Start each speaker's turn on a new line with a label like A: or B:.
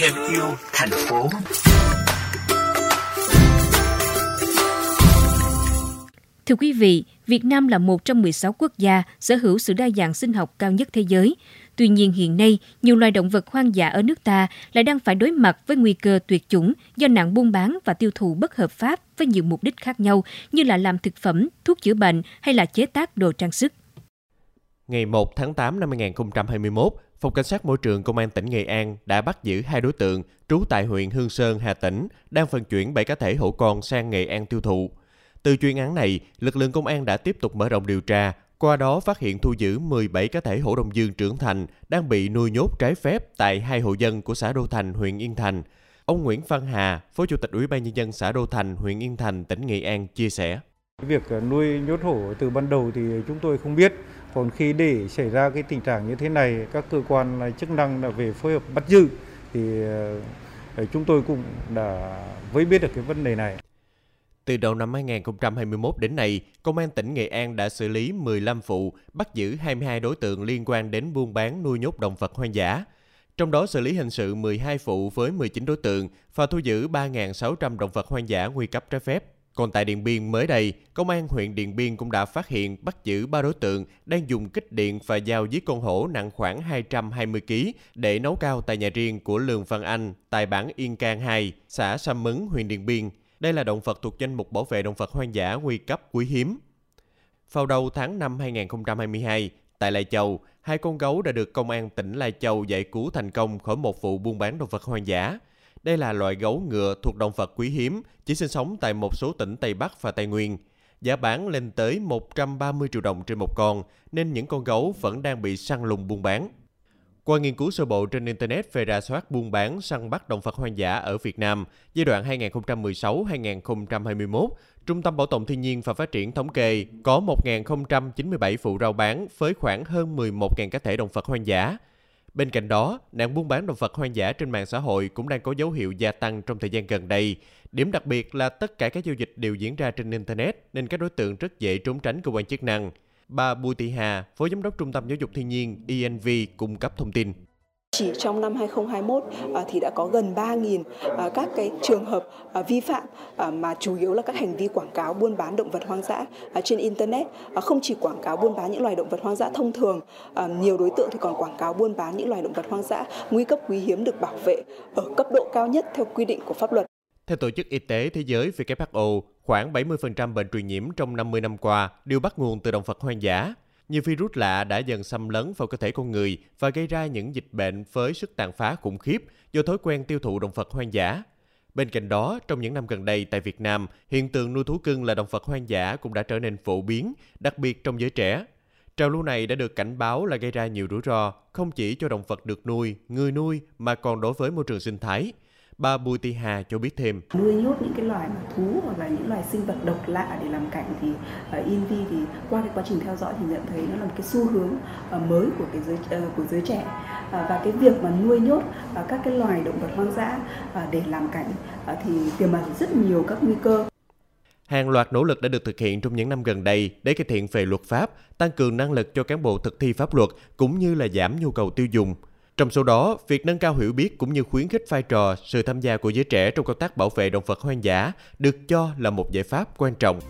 A: thêm yêu thành phố.
B: Thưa quý vị, Việt Nam là một trong 16 quốc gia sở hữu sự đa dạng sinh học cao nhất thế giới. Tuy nhiên hiện nay, nhiều loài động vật hoang dã ở nước ta lại đang phải đối mặt với nguy cơ tuyệt chủng do nạn buôn bán và tiêu thụ bất hợp pháp với nhiều mục đích khác nhau như là làm thực phẩm, thuốc chữa bệnh hay là chế tác đồ trang sức.
C: Ngày 1 tháng 8 năm 2021, Phòng Cảnh sát Môi trường Công an tỉnh Nghệ An đã bắt giữ hai đối tượng trú tại huyện Hương Sơn, Hà Tĩnh đang vận chuyển 7 cá thể hổ con sang Nghệ An tiêu thụ. Từ chuyên án này, lực lượng công an đã tiếp tục mở rộng điều tra, qua đó phát hiện thu giữ 17 cá thể hổ đông dương trưởng thành đang bị nuôi nhốt trái phép tại hai hộ dân của xã Đô Thành, huyện Yên Thành. Ông Nguyễn Văn Hà, Phó Chủ tịch Ủy ban Nhân dân xã Đô Thành, huyện Yên Thành, tỉnh Nghệ An chia sẻ.
D: Việc nuôi nhốt hổ từ ban đầu thì chúng tôi không biết. Còn khi để xảy ra cái tình trạng như thế này, các cơ quan à, chức năng đã về phối hợp bắt giữ thì à, chúng tôi cũng đã với biết được cái vấn đề này.
C: Từ đầu năm 2021 đến nay, Công an tỉnh Nghệ An đã xử lý 15 vụ, bắt giữ 22 đối tượng liên quan đến buôn bán nuôi nhốt động vật hoang dã. Trong đó xử lý hình sự 12 vụ với 19 đối tượng và thu giữ 3.600 động vật hoang dã nguy cấp trái phép. Còn tại Điện Biên mới đây, Công an huyện Điện Biên cũng đã phát hiện bắt giữ ba đối tượng đang dùng kích điện và dao giết con hổ nặng khoảng 220 kg để nấu cao tại nhà riêng của Lường Văn Anh tại bản Yên Cang 2, xã Sam Mấn, huyện Điện Biên. Đây là động vật thuộc danh mục bảo vệ động vật hoang dã nguy cấp quý hiếm. Vào đầu tháng 5 2022, tại Lai Châu, hai con gấu đã được công an tỉnh Lai Châu giải cứu thành công khỏi một vụ buôn bán động vật hoang dã. Đây là loại gấu ngựa thuộc động vật quý hiếm, chỉ sinh sống tại một số tỉnh Tây Bắc và Tây Nguyên. Giá bán lên tới 130 triệu đồng trên một con, nên những con gấu vẫn đang bị săn lùng buôn bán. Qua nghiên cứu sơ bộ trên Internet về rà soát buôn bán săn bắt động vật hoang dã ở Việt Nam giai đoạn 2016-2021, Trung tâm Bảo tồn Thiên nhiên và Phát triển Thống kê có 1.097 vụ rao bán với khoảng hơn 11.000 cá thể động vật hoang dã. Bên cạnh đó, nạn buôn bán động vật hoang dã trên mạng xã hội cũng đang có dấu hiệu gia tăng trong thời gian gần đây. Điểm đặc biệt là tất cả các giao dịch đều diễn ra trên Internet nên các đối tượng rất dễ trốn tránh cơ quan chức năng. Bà Bùi Thị Hà, Phó Giám đốc Trung tâm Giáo dục Thiên nhiên ENV cung cấp thông tin.
E: Chỉ trong năm 2021 à, thì đã có gần 3.000 à, các cái trường hợp à, vi phạm mà chủ yếu là các hành vi quảng cáo buôn bán động vật hoang dã trên internet. Không chỉ quảng cáo buôn bán những loài động vật hoang dã thông thường, nhiều đối tượng thì còn quảng cáo buôn bán những loài động vật hoang dã nguy cấp quý hiếm được bảo vệ ở cấp độ cao nhất theo quy định của pháp luật.
C: Theo Tổ chức Y tế Thế giới WHO, khoảng 70% bệnh truyền nhiễm trong 50 năm qua đều bắt nguồn từ động vật hoang dã. Nhiều virus lạ đã dần xâm lấn vào cơ thể con người và gây ra những dịch bệnh với sức tàn phá khủng khiếp do thói quen tiêu thụ động vật hoang dã. Bên cạnh đó, trong những năm gần đây tại Việt Nam, hiện tượng nuôi thú cưng là động vật hoang dã cũng đã trở nên phổ biến, đặc biệt trong giới trẻ. Trào lưu này đã được cảnh báo là gây ra nhiều rủi ro, không chỉ cho động vật được nuôi, người nuôi mà còn đối với môi trường sinh thái – Bà Bùi Thị Hà cho biết thêm.
E: Nuôi nhốt những cái loài mà thú hoặc là những loài sinh vật độc lạ để làm cảnh thì uh, Invi thì qua cái quá trình theo dõi thì nhận thấy nó là một cái xu hướng uh, mới của cái giới uh, của giới trẻ uh, và cái việc mà nuôi nhốt uh, các cái loài động vật hoang dã uh, để làm cảnh uh, thì tiềm ẩn rất nhiều các nguy cơ.
C: Hàng loạt nỗ lực đã được thực hiện trong những năm gần đây để cải thiện về luật pháp, tăng cường năng lực cho cán bộ thực thi pháp luật cũng như là giảm nhu cầu tiêu dùng. Trong số đó, việc nâng cao hiểu biết cũng như khuyến khích vai trò, sự tham gia của giới trẻ trong công tác bảo vệ động vật hoang dã được cho là một giải pháp quan trọng.